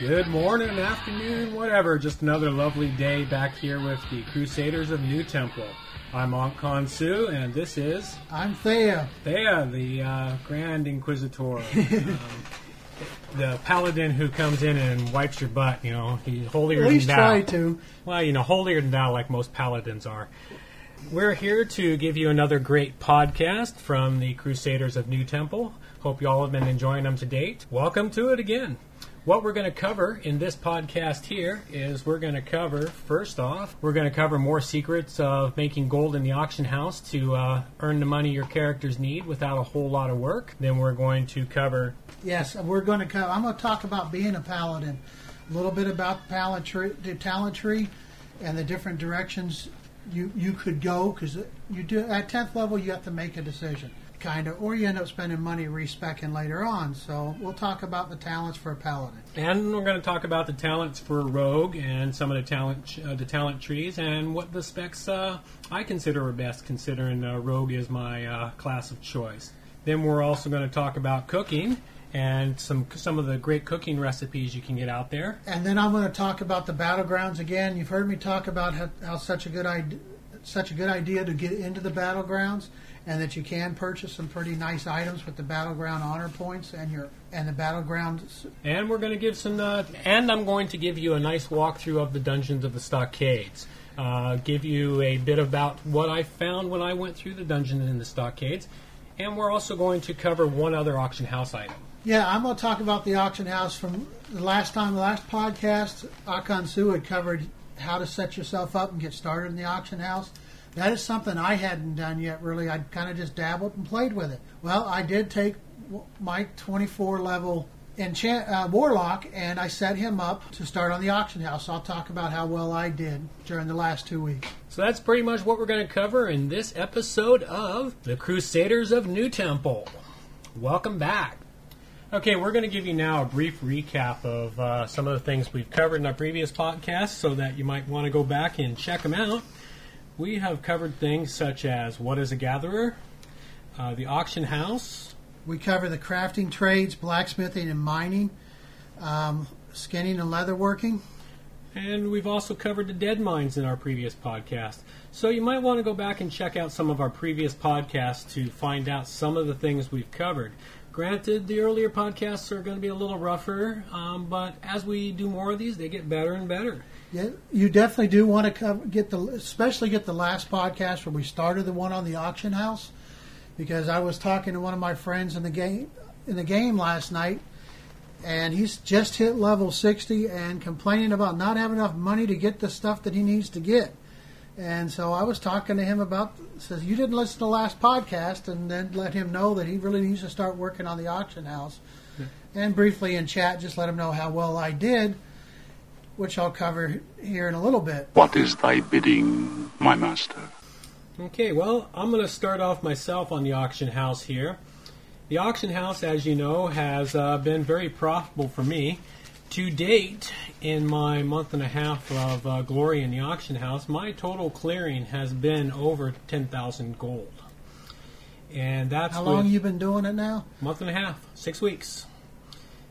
Good morning, afternoon, whatever. Just another lovely day back here with the Crusaders of NuTemple. I'm Aunt Consu, and this is I'm Thea. Thea, the uh, Grand Inquisitor. um, the paladin who comes in and wipes your butt, you know, he's holier At least than thou. try to. Well, you know, holier than thou, like most paladins are. We're here to give you another great podcast from the Crusaders of NuTemple. Hope you all have been enjoying them to date. Welcome to it again. What we're going to cover in this podcast here is we're going to cover, first off, we're going to cover more secrets of making gold in the auction house to uh, earn the money your characters need without a whole lot of work. Then we're going to cover Yes, we're going to cover. I'm going to talk about being a paladin, a little bit about tree, the talent tree, and the different directions you you could go because you do at 10th level you have to make a decision, kind of, or you end up spending money respecing later on. So we'll talk about the talents for a paladin. And we're going to talk about the talents for a Rogue and some of the talent uh, the talent trees and what the specs uh, I consider are best, considering uh, Rogue is my uh, class of choice. Then we're also going to talk about cooking and some some of the great cooking recipes you can get out there. And then I'm going to talk about the battlegrounds again. You've heard me talk about how, how such a good idea, such a good idea to get into the battlegrounds, and that you can purchase some pretty nice items with the battleground honor points and your and the battlegrounds. And we're going to give some, uh, and I'm going to give you a nice walkthrough of the dungeons of the stockades. Uh, give you a bit about what I found when I went through the dungeon in the stockades, and we're also going to cover one other auction house item. Yeah, I'm going to talk about the auction house from the last time, the last podcast. Akan Su had covered how to set yourself up and get started in the auction house. That is something I hadn't done yet, really. I'd kind of just dabbled and played with it. Well, I did take my 24 level enchant uh, warlock and I set him up to start on the auction house. I'll talk about how well I did during the last two weeks. So that's pretty much what we're going to cover in this episode of The Crusaders of NuTemple. Welcome back. Okay, we're going to give you now a brief recap of uh, some of the things we've covered in our previous podcast so that you might want to go back and check them out. We have covered things such as what is a gatherer, uh, the auction house, We cover the crafting trades, blacksmithing and mining, um, skinning and leatherworking. And we've also covered the Deadmines in our previous podcast. So you might want to go back and check out some of our previous podcasts to find out some of the things we've covered. Granted, the earlier podcasts are going to be a little rougher, um, but as we do more of these, they get better and better. Yeah, you definitely do want to get the, especially get the last podcast where we started the one on the auction house, because I was talking to one of my friends in the game in the game last night, and he's just hit level sixty and complaining about not having enough money to get the stuff that he needs to get. And so I was talking to him about says you didn't listen to the last podcast, and then let him know that he really needs to start working on the auction house. And briefly in chat, just let him know how well I did which I'll cover here in a little bit. What is thy bidding, my master? Okay, well, I'm going to start off myself on the auction house here. The auction house, as you know, has uh, been very profitable for me. To date, in my month and a half of uh, glory in the auction house, my total clearing has been over 10,000 gold. And that's How long with you been doing it now? month and a half, six weeks.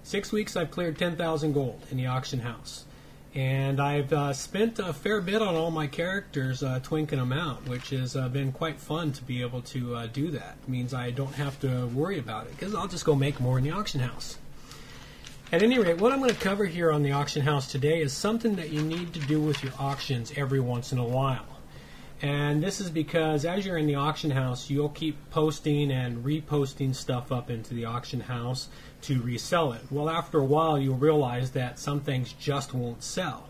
Six weeks, I've cleared 10,000 gold in the auction house. And I've uh, spent a fair bit on all my characters, uh, twinking them out, which has uh, been quite fun to be able to uh, do that. It means I don't have to worry about it because I'll just go make more in the auction house. At any rate, what I'm going to cover here on the auction house today is something that you need to do with your auctions every once in a while. And this is because as you're in the auction house, you'll keep posting and reposting stuff up into the auction house to resell it. Well, after a while, you'll realize that some things just won't sell.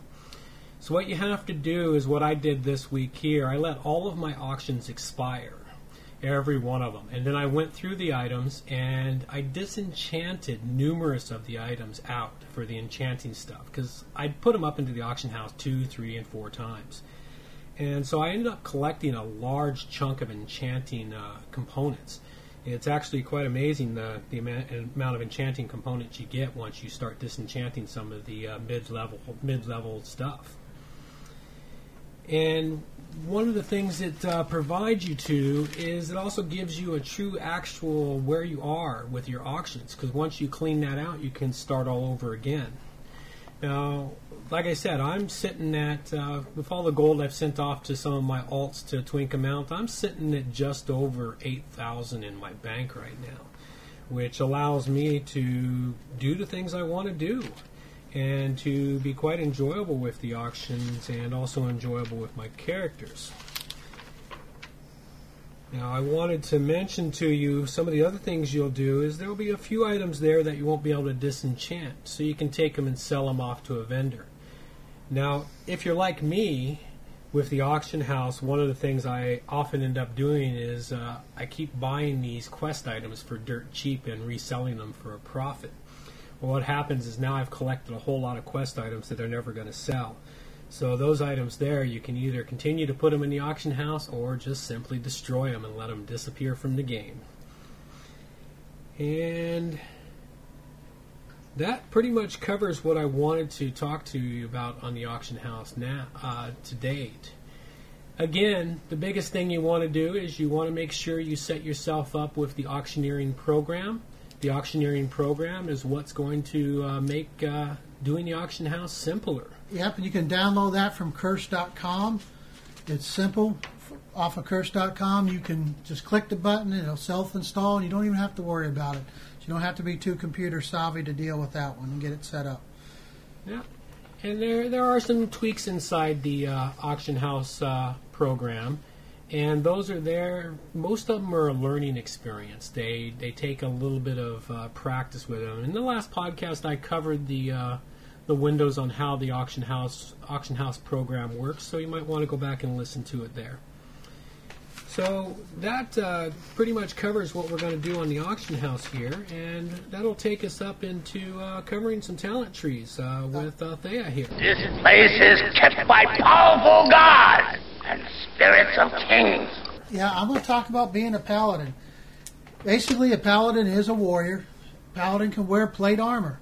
So, what you have to do is what I did this week here I let all of my auctions expire, every one of them. And then I went through the items and I disenchanted numerous of the items out for the enchanting stuff because I'd put them up into the auction house two, three, and four times. And so I ended up collecting a large chunk of enchanting uh, components. It's actually quite amazing the, the amount of enchanting components you get once you start disenchanting some of the uh, mid level mid level stuff. And one of the things it uh, provides you to is it also gives you a true actual where you are with your auctions because once you clean that out, you can start all over again. Now, like I said, I'm sitting at uh, with all the gold I've sent off to some of my alts to Twink Amount. I'm sitting at just over eight thousand in my bank right now, which allows me to do the things I want to do and to be quite enjoyable with the auctions and also enjoyable with my characters. Now, I wanted to mention to you some of the other things you'll do is there will be a few items there that you won't be able to disenchant, so you can take them and sell them off to a vendor. Now, if you're like me with the auction house, one of the things I often end up doing is uh, I keep buying these quest items for dirt cheap and reselling them for a profit. Well, what happens is now I've collected a whole lot of quest items that they're never going to sell. So those items there, you can either continue to put them in the auction house or just simply destroy them and let them disappear from the game. And that pretty much covers what I wanted to talk to you about on the auction house now uh, to date. Again, the biggest thing you want to do is you want to make sure you set yourself up with the auctioneering program. The auctioneering program is what's going to uh, make uh, doing the auction house simpler. Yep, and you can download that from curse.com. It's simple. Off of curse.com, you can just click the button, and it'll self install, and you don't even have to worry about it. You don't have to be too computer savvy to deal with that one and get it set up. Yeah, and there there are some tweaks inside the uh, auction house uh, program, and those are there. Most of them are a learning experience. They they take a little bit of uh, practice with them. In the last podcast, I covered the uh, the windows on how the auction house auction house program works, so you might want to go back and listen to it there. So that uh, pretty much covers what we're going to do on the auction house here, and that'll take us up into uh, covering some talent trees uh, with uh, Thea here. This place is kept by powerful gods and spirits of kings. Yeah, I'm going to talk about being a paladin. Basically, a paladin is a warrior. Paladin can wear plate armor.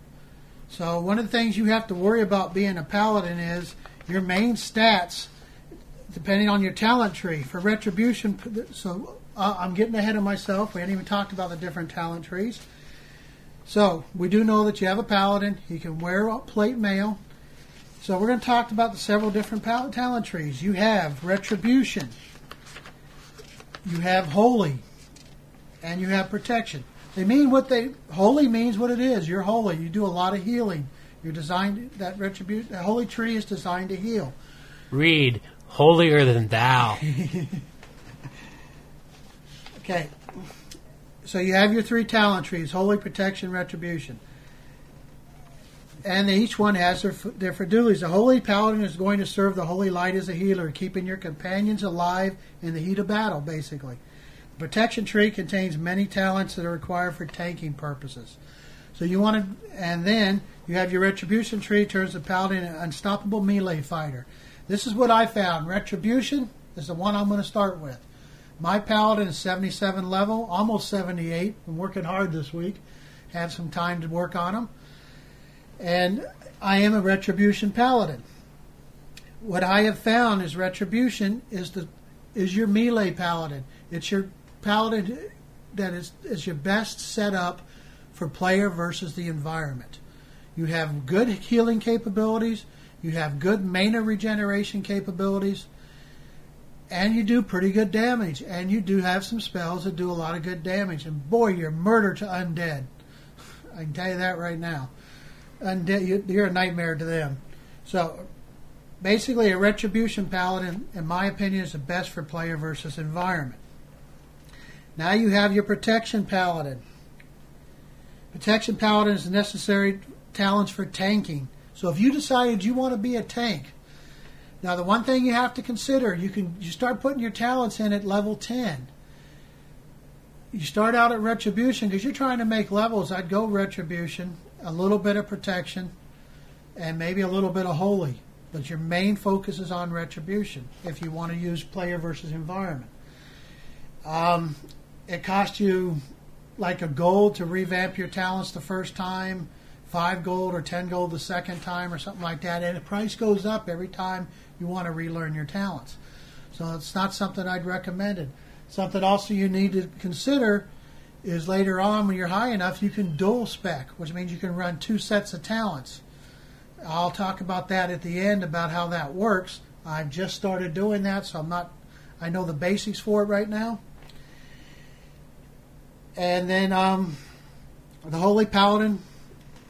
So one of the things you have to worry about being a paladin is your main stats, depending on your talent tree. For retribution, so uh, I'm getting ahead of myself. We hadn't even talked about the different talent trees. So we do know that you have a paladin. He can wear plate mail. So we're going to talk about the several different talent trees. You have retribution. You have holy, and you have protection. They mean what they holy means what it is. You're holy. You do a lot of healing. You're designed that retribution. The holy tree is designed to heal. Read holier than thou. Okay. So you have your three talent trees: holy, protection, retribution. And each one has their, their fidulies. The holy paladin is going to serve the holy light as a healer, keeping your companions alive in the heat of battle, basically. The protection tree contains many talents that are required for tanking purposes. So you want to, and then you have your retribution tree turns the paladin an unstoppable melee fighter. This is what I found. Retribution is the one I'm going to start with. My paladin is 77 level, almost 78. I'm working hard this week. Had some time to work on them. And I am a retribution paladin. What I have found is retribution is the is your melee paladin. It's your paladin that is, is your best setup for player versus the environment. You have good healing capabilities, you have good mana regeneration capabilities, and you do pretty good damage. And you do have some spells that do a lot of good damage. And boy, you're murder to undead. I can tell you that right now. Undead, you're a nightmare to them. So basically, a retribution paladin, in my opinion, is the best for player versus environment. Now you have your protection paladin. Protection paladin is necessary talents for tanking. So if you decided you want to be a tank, now the one thing you have to consider, you can you start putting your talents in at level 10. You start out at retribution because you're trying to make levels. I'd go retribution, a little bit of protection, and maybe a little bit of holy. But your main focus is on retribution if you want to use player versus environment. Um, it costs you like a gold to revamp your talents the first time, five gold or ten gold the second time or something like that. And the price goes up every time you want to relearn your talents. So it's not something I'd recommend. Something also you need to consider is later on when you're high enough, you can dual spec, which means you can run two sets of talents. I'll talk about that at the end about how that works. I've just started doing that, so I'm not. I know the basics for it right now. And then um, the Holy Paladin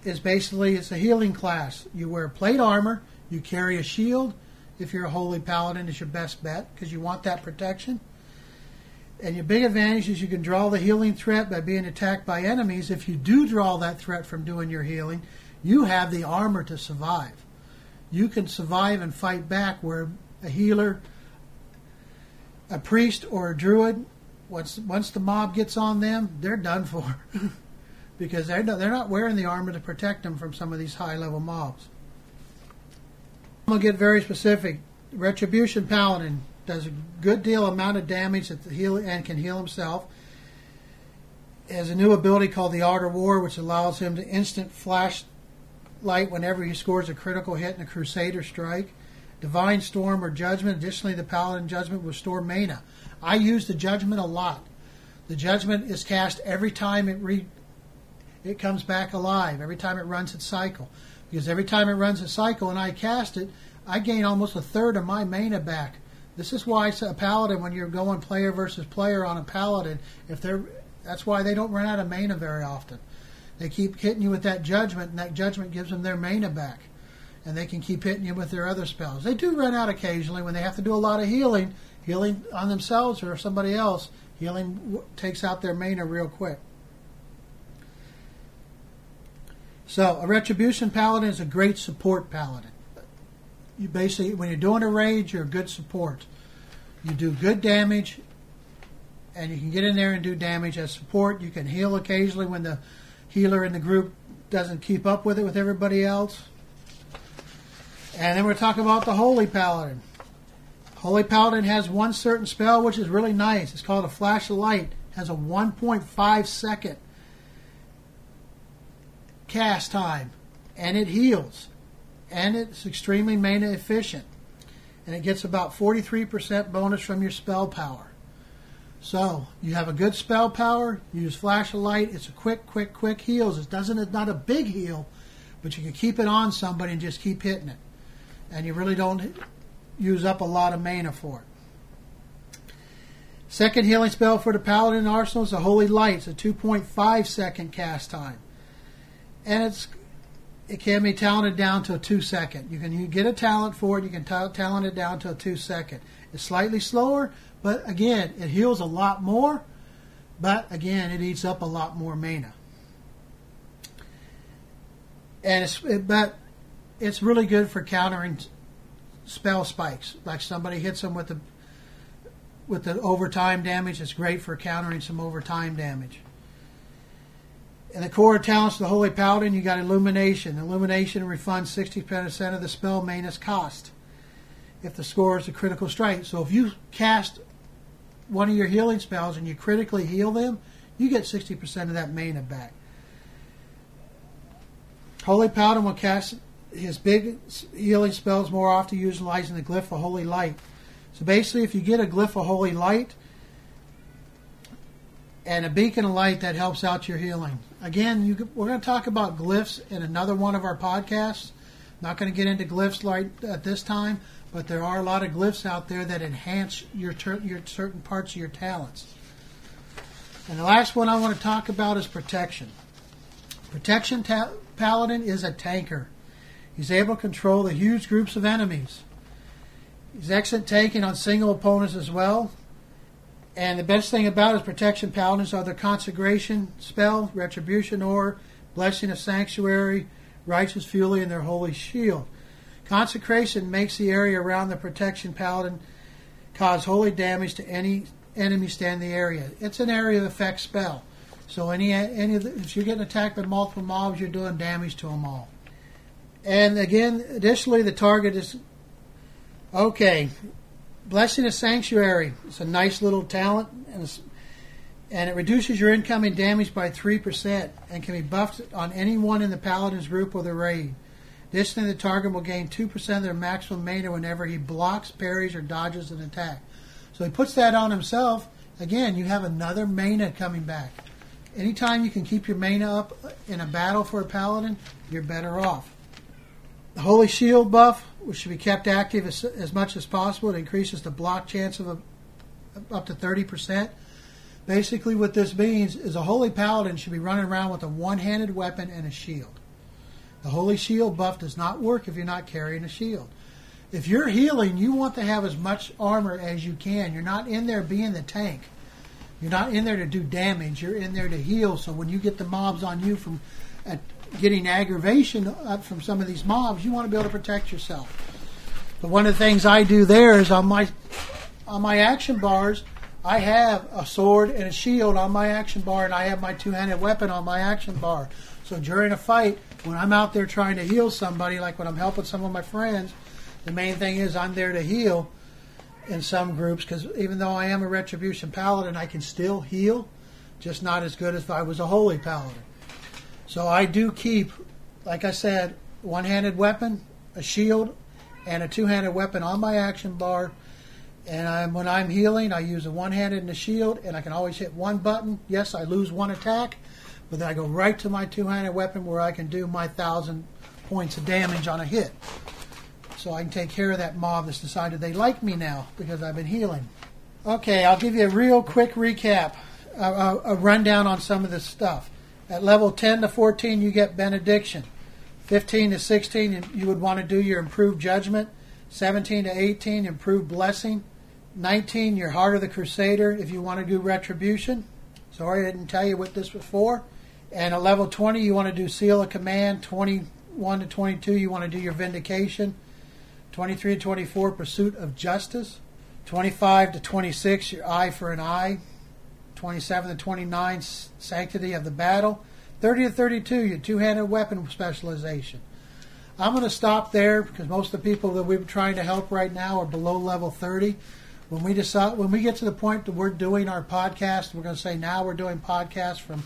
is basically it's a healing class. You wear plate armor, you carry a shield. If you're a Holy Paladin, is your best bet because you want that protection. And your big advantage is you can draw the healing threat by being attacked by enemies. If you do draw that threat from doing your healing, you have the armor to survive. You can survive and fight back where a healer, a priest, or a druid, once once the mob gets on them, they're done for. because they're they're not wearing the armor to protect them from some of these high level mobs. I'm going to get very specific. Retribution Paladin does a good deal amount of damage heal and can heal himself. Has a new ability called the Art of War, which allows him to instant flash light whenever he scores a critical hit in a Crusader strike. Divine Storm or Judgment. Additionally, the Paladin Judgment will store mana. I use the Judgment a lot. The Judgment is cast every time it re- it comes back alive, every time it runs its cycle. Because every time it runs a cycle and I cast it, I gain almost a third of my mana back. This is why a paladin, when you're going player versus player on a paladin, if they're that's why they don't run out of mana very often. They keep hitting you with that judgment, and that judgment gives them their mana back. And they can keep hitting you with their other spells. They do run out occasionally when they have to do a lot of healing, healing on themselves or somebody else. Healing takes out their mana real quick. So, a Retribution Paladin is a great support paladin. You basically, when you're doing a raid, you're a good support. You do good damage, and you can get in there and do damage as support. You can heal occasionally when the healer in the group doesn't keep up with it with everybody else. And then we're talking about the Holy Paladin. Holy Paladin has one certain spell which is really nice. It's called a Flash of Light. It has a 1.5 second cast time, and it heals, and it's extremely mana efficient, and it gets about 43% bonus from your spell power. So you have a good spell power. Use flash of light. It's a quick, quick, quick heals. It doesn't. It's not a big heal, but you can keep it on somebody and just keep hitting it, and you really don't use up a lot of mana for it. Second healing spell for the Paladin Arsenal is a Holy Light. It's a 2.5 second cast time, and it's it can be talented down to a two second. You can you get a talent for it. You can ta- talent it down to a two second. It's slightly slower, but again, it heals a lot more. But again, it eats up a lot more mana. And it's it, but it's really good for countering spell spikes. Like somebody hits them with the with the overtime damage, it's great for countering some overtime damage. In the core talents of the Holy Paladin, you got Illumination. Illumination refunds 60% of the spell maintenance cost if the score is a critical strike. So if you cast one of your healing spells and you critically heal them, you get 60% of that mana back. Holy Paladin will cast his big healing spells more often utilizing the glyph of Holy Light. So basically, if you get a glyph of Holy Light and a beacon of light, that helps out your healing. Again, you, we're going to talk about glyphs in another one of our podcasts. Not going to get into glyphs like at this time, but there are a lot of glyphs out there that enhance your ter- your certain parts of your talents. And the last one I want to talk about is protection. Protection ta- paladin is a tanker. He's able to control the huge groups of enemies. He's excellent taking on single opponents as well. And the best thing about his protection paladins are their consecration spell, retribution or blessing of sanctuary, righteous fury, and their holy shield. Consecration makes the area around the protection paladin cause holy damage to any enemy standing in the area. It's an area of effect spell. So any any the, if you're getting attacked by multiple mobs, you're doing damage to them all. And again, additionally, the target is okay. Blessing of Sanctuary. It's a nice little talent, and and it reduces your incoming damage by 3% and can be buffed on anyone in the Paladin's group or the raid. Additionally, the target will gain 2% of their maximum mana whenever he blocks, parries, or dodges an attack. So he puts that on himself. Again, you have another mana coming back. Anytime you can keep your mana up in a battle for a Paladin, you're better off. The Holy Shield buff, which should be kept active as, as much as possible, it increases the block chance of a, up to 30%. Basically, what this means is a Holy Paladin should be running around with a one handed weapon and a shield. The Holy Shield buff does not work if you're not carrying a shield. If you're healing, you want to have as much armor as you can. You're not in there being the tank. You're not in there to do damage. You're in there to heal. So when you get the mobs on you from uh, getting aggravation up from some of these mobs, you want to be able to protect yourself. But one of the things I do there is on my on my action bars, I have a sword and a shield on my action bar, and I have my two-handed weapon on my action bar. So during a fight, when I'm out there trying to heal somebody, like when I'm helping some of my friends, the main thing is I'm there to heal in some groups because even though I am a retribution paladin, I can still heal, just not as good as if I was a holy paladin. So I do keep, like I said, one-handed weapon, a shield, and a two-handed weapon on my action bar. And I'm, when I'm healing, I use a one-handed and a shield, and I can always hit one button. Yes, I lose one attack, but then I go right to my two-handed weapon where I can do my thousand points of damage on a hit. So I can take care of that mob that's decided they like me now because I've been healing. Okay, I'll give you a real quick recap, a, a, a rundown on some of this stuff. At level 10 to 14, you get benediction. 15 to 16, you would want to do your improved judgment. 17 to 18, improved blessing. 19, your heart of the crusader if you want to do retribution. Sorry, I didn't tell you what this was for. And at level 20, you want to do seal of command. 21 to 22, you want to do your vindication. 23 to 24, pursuit of justice. 25 to 26, your eye for an eye. 27 to 29, sanctity of the battle. 30 to 32, your two-handed weapon specialization. I'm going to stop there because most of the people that we're trying to help right now are below level 30. When we decide, when we get to the point that we're doing our podcast, we're going to say now we're doing podcasts from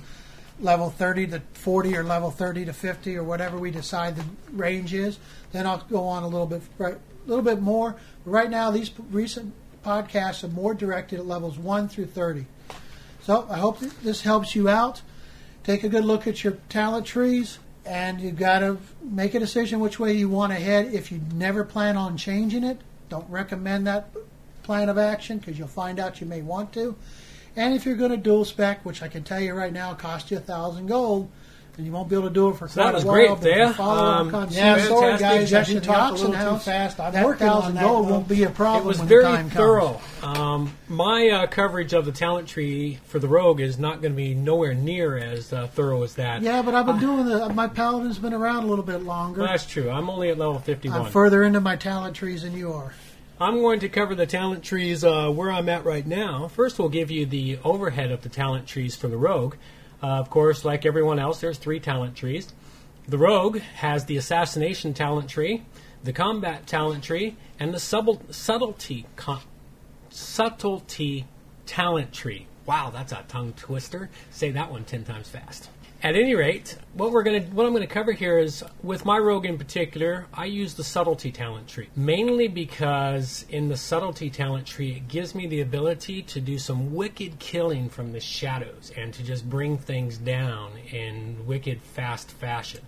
level 30 to 40 or level 30 to 50 or whatever we decide the range is. Then I'll go on a little bit, a little bit more. But right now, these recent podcasts are more directed at levels 1 through 30. So I hope this helps you out. Take a good look at your talent trees, and you've got to make a decision which way you want to head. If you never plan on changing it, don't recommend that plan of action because you'll find out you may want to. And if you're going to dual spec, which I can tell you right now, cost you a thousand gold, and you won't be able to do it for So quite that was a while. great, but if you Um, yeah, sorry guys, I I did did talk talk a a little little too too fast. I'm that working on thousand that. gold Gold won't be a problem It was when very the time thorough. Um, my uh, coverage of the talent tree for the rogue is not going to be nowhere near as uh, thorough as that. Yeah, but I've been doing the. My paladin's been around a little bit longer. That's true. I'm only at level 51. I'm further into my talent trees than you are. I'm going to cover the talent trees uh, where I'm at right now. First, we'll give you the overhead of the talent trees for the rogue. Uh, of course, like everyone else, there's three talent trees. The rogue has the assassination talent tree, the combat talent tree, and the subtle, subtlety con- subtlety talent tree. Wow, that's a tongue twister. Say that one ten times fast. At any rate, what we're gonna what I'm gonna cover here is with my rogue in particular, I use the subtlety talent tree. Mainly because in the subtlety talent tree it gives me the ability to do some wicked killing from the shadows and to just bring things down in wicked fast fashion.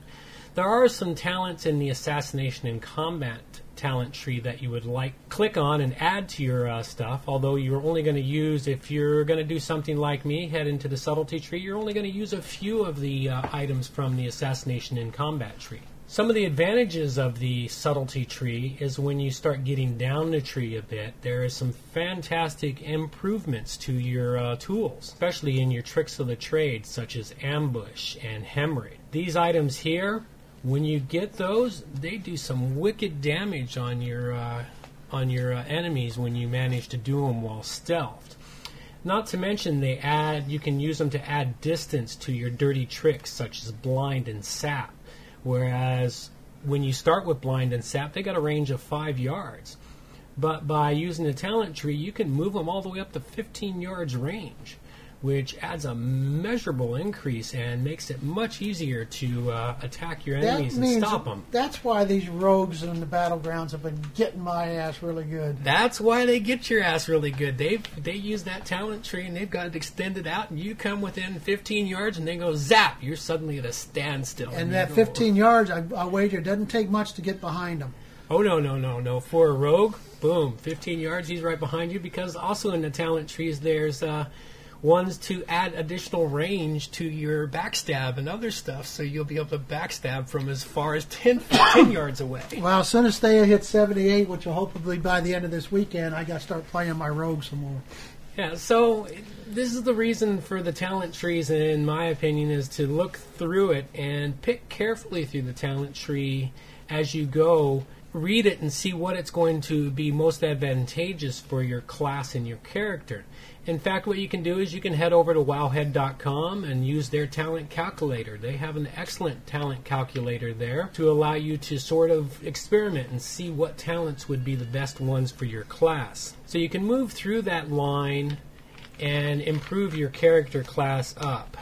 There are some talents in the assassination and combat talent tree that you would like click on and add to your uh, stuff although you're only going to use if you're going to do something like me head into the subtlety tree you're only going to use a few of the uh, items from the assassination and combat tree some of the advantages of the subtlety tree is when you start getting down the tree a bit, there is some fantastic improvements to your uh, tools, especially in your tricks of the trade, such as ambush and hemorrhage. These items here, when you get those, they do some wicked damage on your uh, on your uh, enemies when you manage to do them while stealthed. Not to mention they add you can use them to add distance to your dirty tricks such as blind and sap. Whereas when you start with blind and sap, they got a range of 5 yards. But by using the talent tree, you can move them all the way up to 15 yards range, which adds a measurable increase and makes it much easier to uh, attack your enemies and stop them. that's why these rogues in the battlegrounds have been getting my ass really good. That's why they get your ass really good. They they use that talent tree and they've got it extended out, and you come within 15 yards and they go zap. You're suddenly at a standstill. And you that go, 15 yards, I, I wager, it doesn't take much to get behind them. Oh no no no no! For a rogue, boom, 15 yards, he's right behind you. Because also in the talent trees, there's uh, ones to add additional range to your backstab and other stuff, so you'll be able to backstab from as far as 10, 10 yards away. Well, as soon as they hit 78, which will hopefully by the end of this weekend, I got to start playing my rogue some more. Yeah, so this is the reason for the talent trees, in my opinion, is to look through it and pick carefully through the talent tree as you go. Read it and see what it's going to be most advantageous for your class and your character. In fact, what you can do is you can head over to wowhead.com and use their talent calculator. They have an excellent talent calculator there to allow you to sort of experiment and see what talents would be the best ones for your class. So you can move through that line and improve your character class up.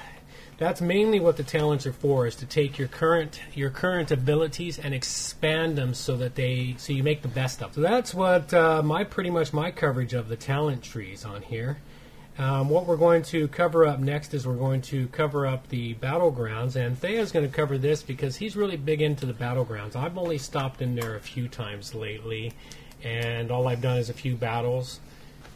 That's mainly what the talents are for: is to take your current your current abilities and expand them so that they so you make the best of. Them. So that's what uh, my pretty much my coverage of the talent trees on here. Um, what we're going to cover up next is we're going to cover up the battlegrounds, and Thea's going to cover this because he's really big into the battlegrounds. I've only stopped in there a few times lately, and all I've done is a few battles.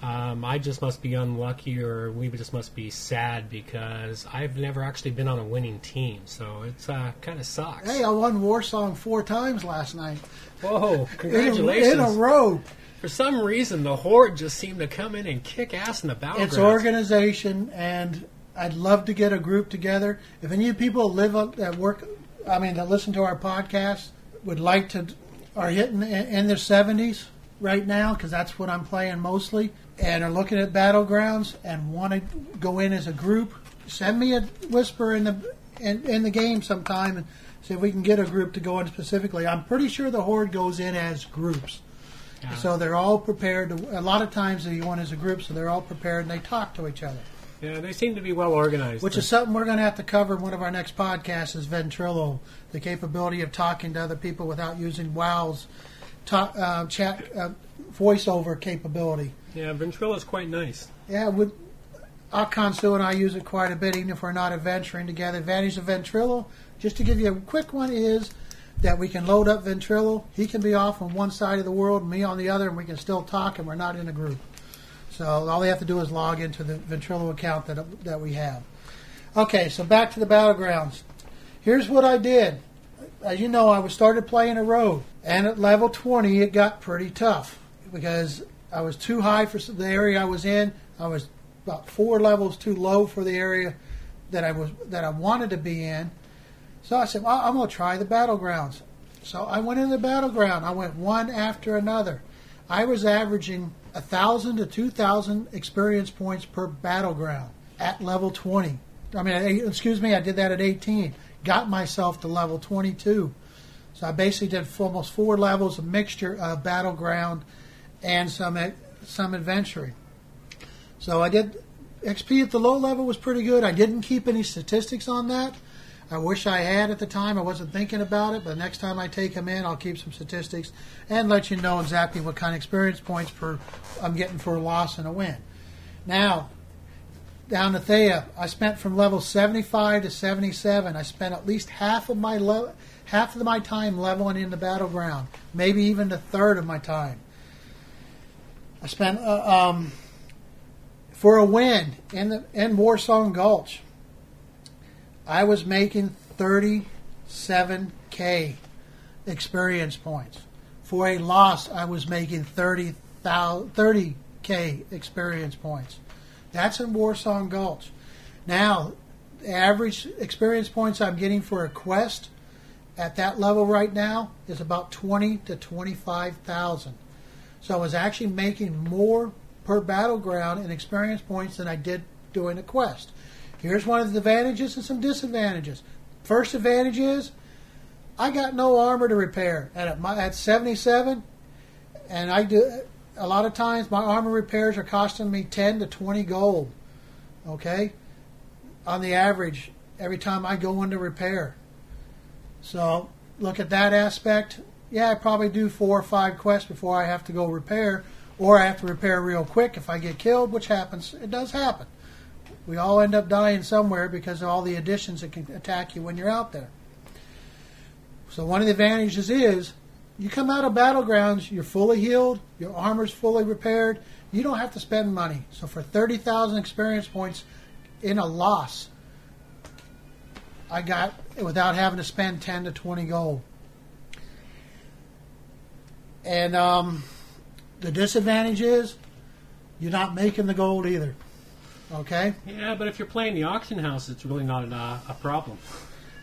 Um, I just must be unlucky, or we just must be sad because I've never actually been on a winning team, so it's uh, kind of sucks. Hey, I won Warsong four times last night. Whoa! In a, Congratulations! in a row. For some reason, the horde just seemed to come in and kick ass in the battlegrounds. It's organization, and I'd love to get a group together. If any of you people live up that work, I mean, that listen to our podcast, would like to, are hitting in their 70s right now, because that's what I'm playing mostly, and are looking at battlegrounds and want to go in as a group, send me a whisper in the in, in the game sometime and see if we can get a group to go in specifically. I'm pretty sure the horde goes in as groups. Yeah. So they're all prepared. To, a lot of times they go in as a group, so they're all prepared and they talk to each other. Yeah, they seem to be well organized. Which is something we're going to have to cover in one of our next podcasts is Ventrilo, the capability of talking to other people without using WoW's talk, uh, chat uh, voiceover capability. yeah, Ventrilo is quite nice. Yeah, with Akansu and I use it quite a bit, even if we're not adventuring together. Advantage of Ventrilo, just to give you a quick one, is that we can load up Ventrilo. He can be off on one side of the world, me on the other, and we can still talk, and we're not in a group. So all they have to do is log into the Ventrilo account that that we have. Okay, so back to the battlegrounds. Here's what I did. As you know, I was started playing a rogue, and at level 20, it got pretty tough because I was too high for the area I was in. I was about four levels too low for the area that I was that I wanted to be in. So I said, well, I'm going to try the battlegrounds. So I went in the battleground. I went one after another. I was averaging a thousand to two thousand experience points per battleground at level 20. I mean, excuse me, I did that at 18. Got myself to level 22. So I basically did almost four levels, a mixture of battleground and some some adventuring. So I did XP at the low level was pretty good. I didn't keep any statistics on that. I wish I had at the time. I wasn't thinking about it, but next time I take them in, I'll keep some statistics and let you know exactly what kind of experience points per I'm getting for a loss and a win. Now, down to Thea, I spent from level 75 to 77. I spent at least half of my half of my time leveling in the battleground, maybe even a third of my time. I spent uh, um, for a win in the in Warsong Gulch. I was making 37k experience points. For a loss, I was making 30, 30k experience points. That's in Warsong Gulch. Now, the average experience points I'm getting for a quest at that level right now is about 20 to 25,000. So I was actually making more per battleground in experience points than I did doing a quest. Here's one of the advantages and some disadvantages. First advantage is I got no armor to repair, at my at 77, and I do a lot of times my armor repairs are costing me 10 to 20 gold. Okay, on the average, every time I go into repair. So look at that aspect. Yeah, I probably do four or five quests before I have to go repair, or I have to repair real quick if I get killed, which happens. It does happen. We all end up dying somewhere because of all the additions that can attack you when you're out there. So one of the advantages is you come out of battlegrounds, you're fully healed, your armor's fully repaired. You don't have to spend money. So for 30,000 experience points in a loss, I got without having to spend 10 to 20 gold. And um, the disadvantage is you're not making the gold either. Okay? Yeah, but if you're playing the auction house, it's really not an, uh, a problem.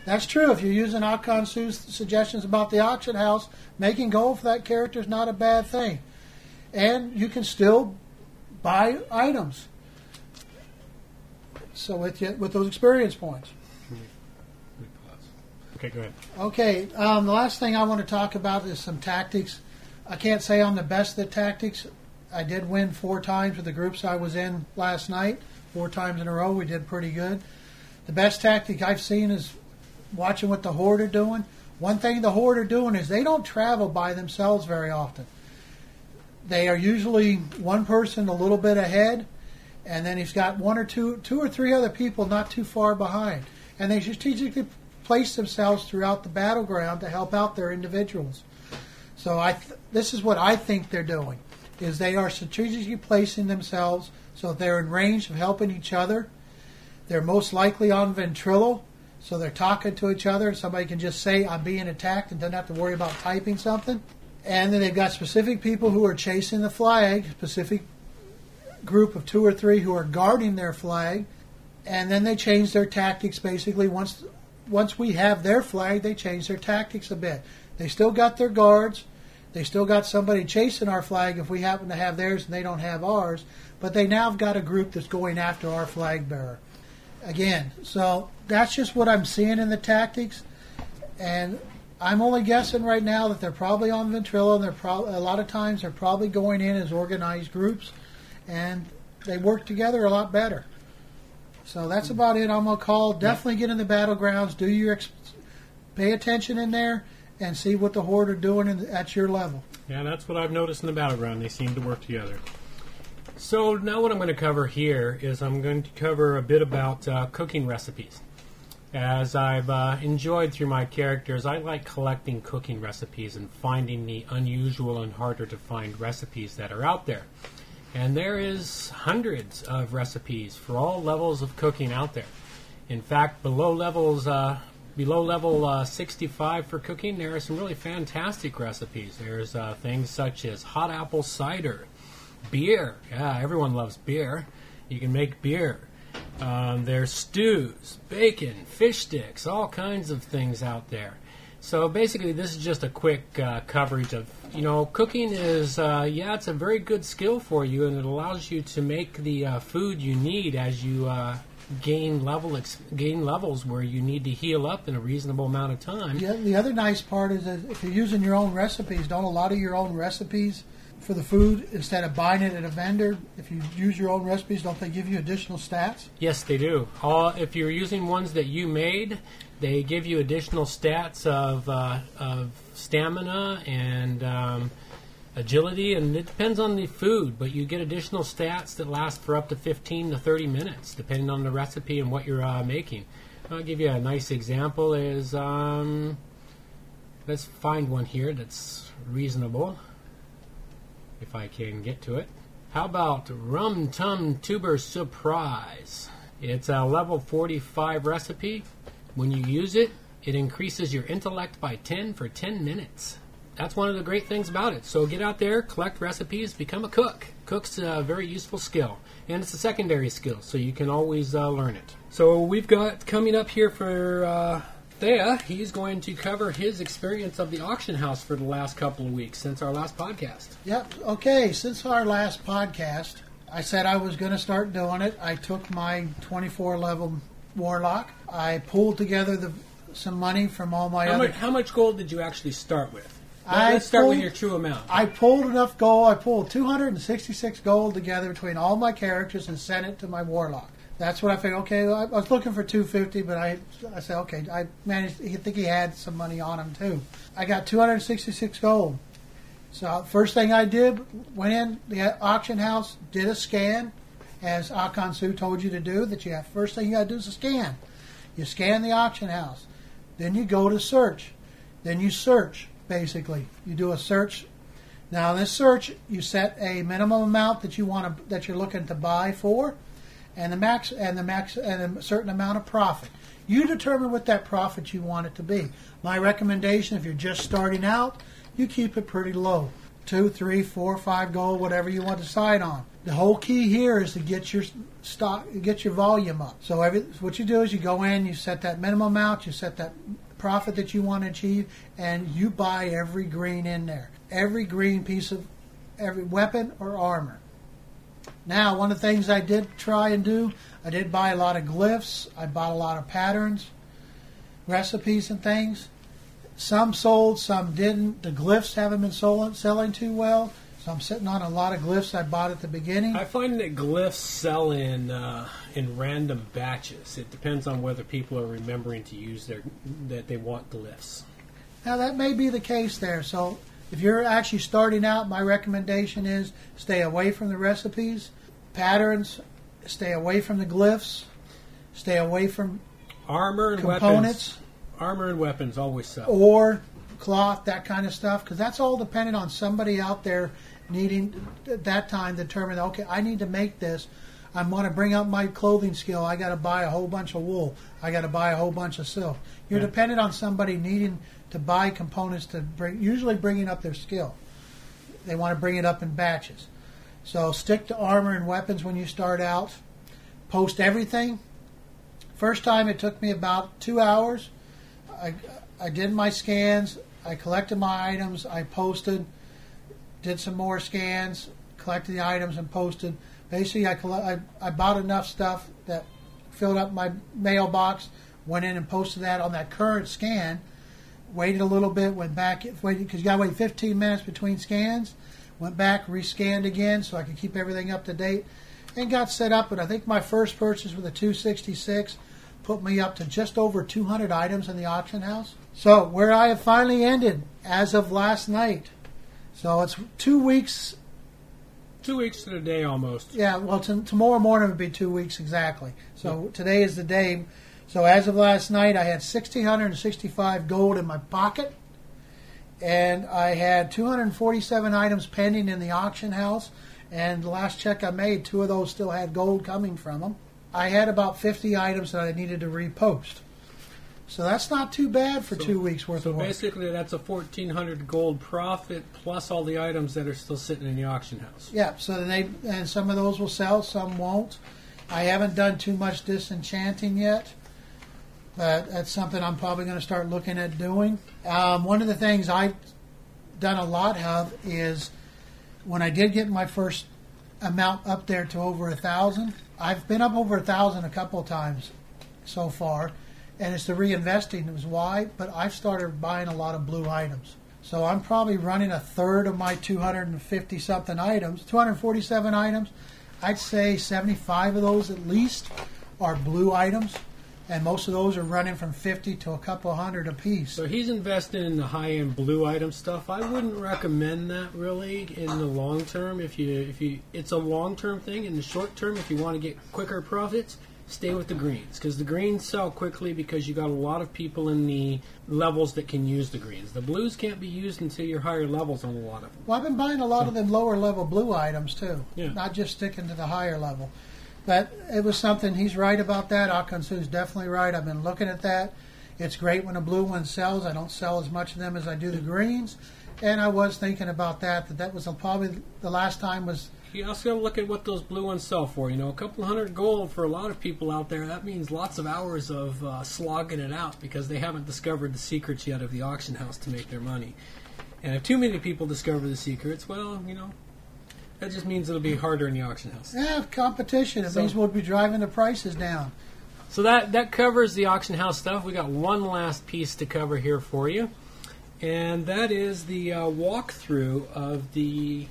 That's true. If you're using Akon Su's suggestions about the auction house, making gold for that character is not a bad thing. And you can still buy items. So with you, with those experience points. Okay, go ahead. Okay, um, the last thing I want to talk about is some tactics. I can't say I'm the best at tactics. I did win four times with the groups I was in last night. Four times in a row, we did pretty good. The best tactic I've seen is watching what the Horde are doing. One thing the Horde are doing is they don't travel by themselves very often. They are usually one person a little bit ahead, and then he's got one or two, two or three other people not too far behind. And they strategically place themselves throughout the battleground to help out their individuals. So I, th- this is what I think they're doing, is they are strategically placing themselves so they're in range of helping each other. They're most likely on Ventrilo, so they're talking to each other. Somebody can just say, I'm being attacked and doesn't have to worry about typing something. And then they've got specific people who are chasing the flag, specific group of two or three who are guarding their flag. And then they change their tactics basically once once we have their flag, they change their tactics a bit. They still got their guards. They still got somebody chasing our flag if we happen to have theirs and they don't have ours. But they now have got a group that's going after our flag bearer. Again, so that's just what I'm seeing in the tactics. And I'm only guessing right now that they're probably on Ventrilo, and they're pro- a lot of times they're probably going in as organized groups, and they work together a lot better. So that's about it. I'm gonna call. Definitely get in the battlegrounds. Do your ex- pay attention in there and see what the horde are doing in, at your level. Yeah, that's what I've noticed in the battleground. They seem to work together. So now what I'm going to cover here is I'm going to cover a bit about uh, cooking recipes. As I've uh, enjoyed through my characters, I like collecting cooking recipes and finding the unusual and harder to find recipes that are out there. And there is hundreds of recipes for all levels of cooking out there. In fact, below levels uh, below level uh, 65 for cooking, there are some really fantastic recipes. There's uh, things such as hot apple cider, beer. Yeah, everyone loves beer. You can make beer. Um, there's stews, bacon, fish sticks, all kinds of things out there. So basically, this is just a quick uh, coverage of you know cooking is uh, yeah it's a very good skill for you and it allows you to make the uh, food you need as you uh, gain level ex- gain levels where you need to heal up in a reasonable amount of time. Yeah, the other nice part is that if you're using your own recipes, don't a lot of your own recipes for the food instead of buying it at a vendor? If you use your own recipes, don't they give you additional stats? Yes, they do. If you're using ones that you made, they give you additional stats of, uh, of stamina and um, agility, and it depends on the food, but you get additional stats that last for up to 15 to 30 minutes, depending on the recipe and what you're uh, making. I'll give you a nice example. Is um, let's find one here that's reasonable, if I can get to it. How about Rum Tum Tuber Surprise? It's a level 45 recipe. When you use it, it increases your intellect by 10 for 10 minutes. That's one of the great things about it. So get out there, collect recipes, become a cook. Cook's a very useful skill, and it's a secondary skill, so you can always uh, learn it. So we've got coming up here for uh, Thea. He's going to cover his experience of the auction house for the last couple of weeks since our last podcast. Yep. Okay. Since our last podcast, I said I was going to start doing it. I took my 24 level warlock. I pulled together the some money from all my How other. much, how much gold did you actually start with? I Let's start with your true amount. I pulled enough gold. I pulled 266 gold together between all my characters and sent it to my warlock. That's what I figured. Okay, I, was looking for 250, but I I said okay. I managed. I think he had some money on him too. I got 266 gold. So first thing I did, went in the auction house, did a scan, as Akon Su told you to do. That you have first thing you got to do is a scan. You scan the auction house, then you go to search, then you search. Basically, you do a search. Now in this search, you set a minimum amount that you want to that you're looking to buy for, and the max and the max and a certain amount of profit. You determine what that profit you want it to be. My recommendation, if you're just starting out, you keep it pretty low. Two, three, four, five gold, whatever you want to decide on. The whole key here is to get your stock, get your volume up. So every, what you do is you go in, you set that minimum amount, you set that profit that you want to achieve, and you buy every green in there. Every green piece of every weapon or armor. Now, one of the things I did try and do, I did buy a lot of glyphs. I bought a lot of patterns, recipes, and things. Some sold, some didn't. The glyphs haven't been sold, selling too well, so I'm sitting on a lot of glyphs I bought at the beginning. I find that glyphs sell in uh, in random batches. It depends on whether people are remembering to use their that they want glyphs. Now that may be the case there. So if you're actually starting out, my recommendation is stay away from the recipes, patterns, stay away from the glyphs, stay away from Armor and components weapons. Armor and weapons always sell. or cloth, that kind of stuff, because that's all dependent on somebody out there needing at that time to determine. Okay, I need to make this. I want to bring up my clothing skill. I got to buy a whole bunch of wool. I got to buy a whole bunch of silk. You're Yeah. dependent on somebody needing to buy components to bring, usually bringing up their skill. They want to bring it up in batches. So stick to armor and weapons when you start out. Post everything. First time it took me about two hours. I, I did my scans. I collected my items. I posted, did some more scans, collected the items and posted. Basically, I, colle- I, I bought enough stuff that filled up my mailbox, went in and posted that on that current scan, waited a little bit, went back, waited because you got to wait 15 minutes between scans. Went back, rescanned again so I could keep everything up to date, and got set up. And I think my first purchase with a 266 put me up to just over 200 items in the auction house. So where I have finally ended as of last night. So it's two weeks. Two weeks to the day almost. Yeah, well, t- tomorrow morning would be two weeks exactly. So today is the day. So as of last night, I had 1,665 gold in my pocket, and I had 247 items pending in the auction house. And the last check I made, two of those still had gold coming from them. I had about 50 items that I needed to repost. So that's not too bad for So- two weeks worth So of work. basically, that's a fourteen hundred gold profit plus all the items that are still sitting in the auction house. Yeah, so they and some of those will sell, some won't. I haven't done too much disenchanting yet, but that's something I'm probably going to start looking at doing. Um, one of the things I've done a lot of is when I did get my first amount up there to over a thousand. I've been up over a thousand a couple of times so far, and it's the reinvesting that was why. But I've started buying a lot of blue items. So I'm probably running a third of my 250 something items, 247 items. I'd say 75 of those at least are blue items, and most of those are running from 50 to a couple hundred apiece. So he's investing in the high-end blue item stuff. I wouldn't recommend that really in the long term. If you if you it's a long-term thing. In the short term, if you want to get quicker profits, stay with the greens because the greens sell quickly because you got a lot of people in the levels that can use the greens. The blues can't be used until you're higher levels on a lot of them. Well, I've been buying a lot of them lower level blue items too, Yeah. not just sticking to the higher level. But it was something he's right about that. Akansu's definitely right. I've been looking at that. It's great when a blue one sells. I don't sell as much of them as I do the greens, and I was thinking about that. That that was probably the last time was You also got to look at what those blue ones sell for. You know, a couple hundred gold for a lot of people out there. That means lots of hours of uh, slogging it out because they haven't discovered the secrets yet of the auction house to make their money. And if too many people discover the secrets, well, you know, that just means it'll be harder in the auction house. yeah competition. It So- means we'll be driving the prices down. So that that covers the auction house stuff. We got one last piece to cover here for you, and that is the uh, walkthrough of the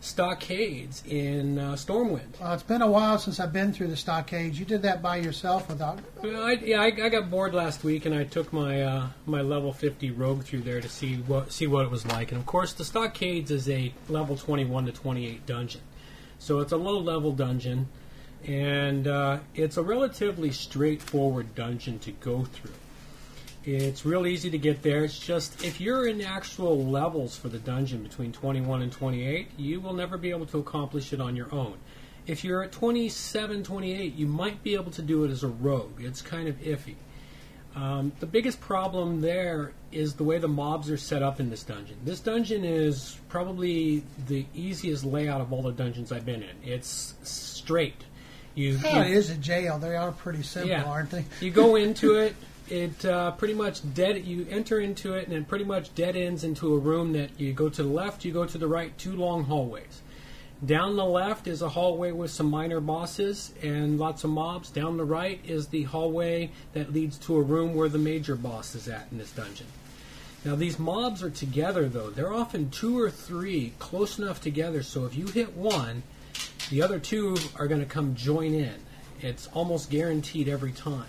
stockades in uh, Stormwind. Well, it's been a while since I've been through the stockades. You did that by yourself without. Well, I, yeah, I, I got bored last week, and I took my uh, my level 50 rogue through there to see what see what it was like. And of course, the stockades is a level 21 to 28 dungeon, so it's a low level dungeon, and uh, it's a relatively straightforward dungeon to go through. It's real easy to get there. It's just if you're in actual levels for the dungeon between 21 and 28, you will never be able to accomplish it on your own. If you're at 27, 28, you might be able to do it as a rogue. It's kind of iffy. Um, the biggest problem there is the way the mobs are set up in this dungeon. This dungeon is probably the easiest layout of all the dungeons I've been in. It's straight. You, it you- is a jail. They are pretty simple, Yeah. aren't they? you go into it. It uh, pretty much dead. You enter into it, and it pretty much dead ends into a room that you go to the left, you go to the right, two long hallways. Down the left is a hallway with some minor bosses and lots of mobs. Down the right is the hallway that leads to a room where the major boss is at in this dungeon. Now, these mobs are together, though. They're often two or three close enough together so if you hit one, the other two are going to come join in. It's almost guaranteed every time,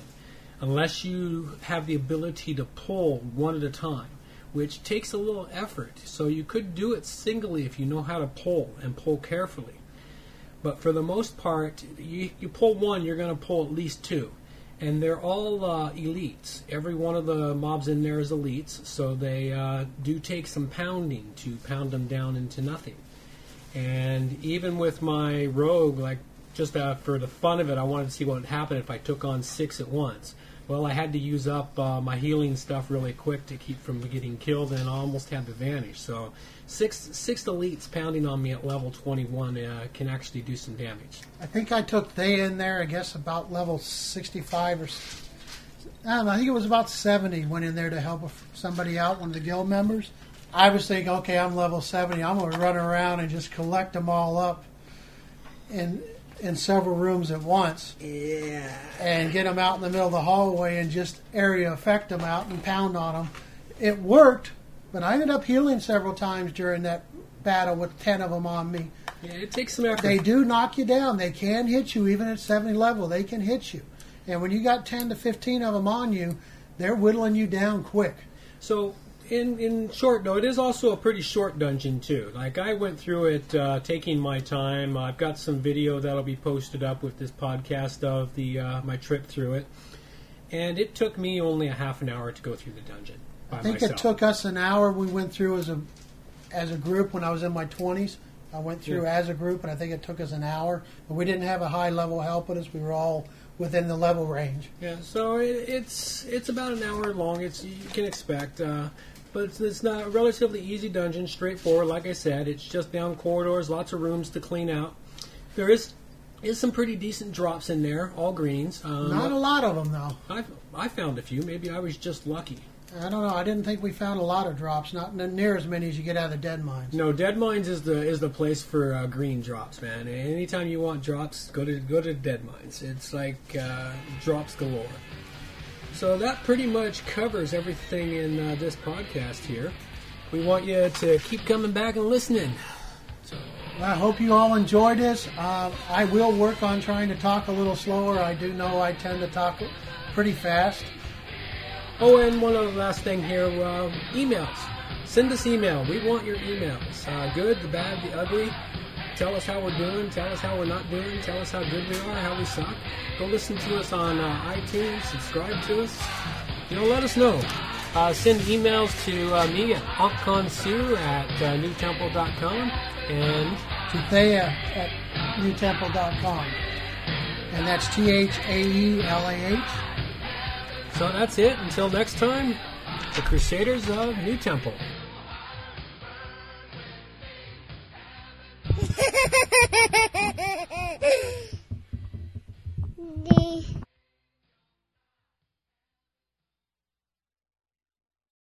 unless you have the ability to pull one at a time, which takes a little effort. So you could do it singly if you know how to pull and pull carefully. But for the most part, you, you pull one, you're going to pull at least two. And they're all uh, elites. Every one of the mobs in there is elites, so they uh, do take some pounding to pound them down into nothing. And even with my rogue, like just uh, for the fun of it, I wanted to see what would happen if I took on six at once. Well, I had to use up uh, my healing stuff really quick to keep from getting killed, and I almost had to vanish. So, six six elites pounding on me at level 21 uh, can actually do some damage. I think I took they in there. I guess about level sixty-five or. s- I don't know. I think it was about seventy. Went in there to help somebody out, one of the guild members. I was thinking, okay, I'm level seventy. I'm going to run around and just collect them all up in in several rooms at once. Yeah. and get them out in the middle of the hallway and just area effect them out and pound on them. It worked, but I ended up healing several times during that battle with 10 of them on me. Yeah, it takes some effort. They do knock you down. They can hit you even at 70 level. They can hit you. And when you got 10 to 15 of them on you, they're whittling you down quick. So, in in short, though, it is also a pretty short dungeon too. Like I went through it, uh, taking my time. I've got some video that'll be posted up with this podcast of the uh, my trip through it, and it took me only a half an hour to go through the dungeon by I think myself. it took us an hour. We went through as a as a group when I was in my 20s. I went through Yeah. as a group, and I think it took us an hour. But we didn't have a high level help with us. We were all within the level range. Yeah, so it, it's it's about an hour long. It's you can expect, uh, but it's, it's not a relatively easy dungeon, straightforward. Like I said, it's just down corridors, lots of rooms to clean out. There is is some pretty decent drops in there, all greens. Um, Not a lot of them, though. I I found a few. Maybe I was just lucky. I don't know. I didn't think we found a lot of drops. Not n- near as many as you get out of the Deadmines. No, Deadmines is the is the place for uh, green drops, man. Anytime you want drops, go to go to Deadmines. It's like uh, drops galore. So that pretty much covers everything in uh, this podcast here. We want you to keep coming back and listening. So I hope you all enjoyed this. Uh, I will work on trying to talk a little slower. I do know I tend to talk pretty fast. Oh, and one other last thing here uh, emails. Send us email. We want your emails. Uh, good, the bad, the ugly. Tell us how we're doing. Tell us how we're not doing. Tell us how good we are, how we suck. Go listen to us on uh, iTunes. Subscribe to us. You know, let us know. Uh, send emails to uh, me at honkkonsu at uh, nutemple.com. And To Thea at nutemple.com. And that's T H A E L A H. so that's it. Until next time, the Crusaders of NuTemple. the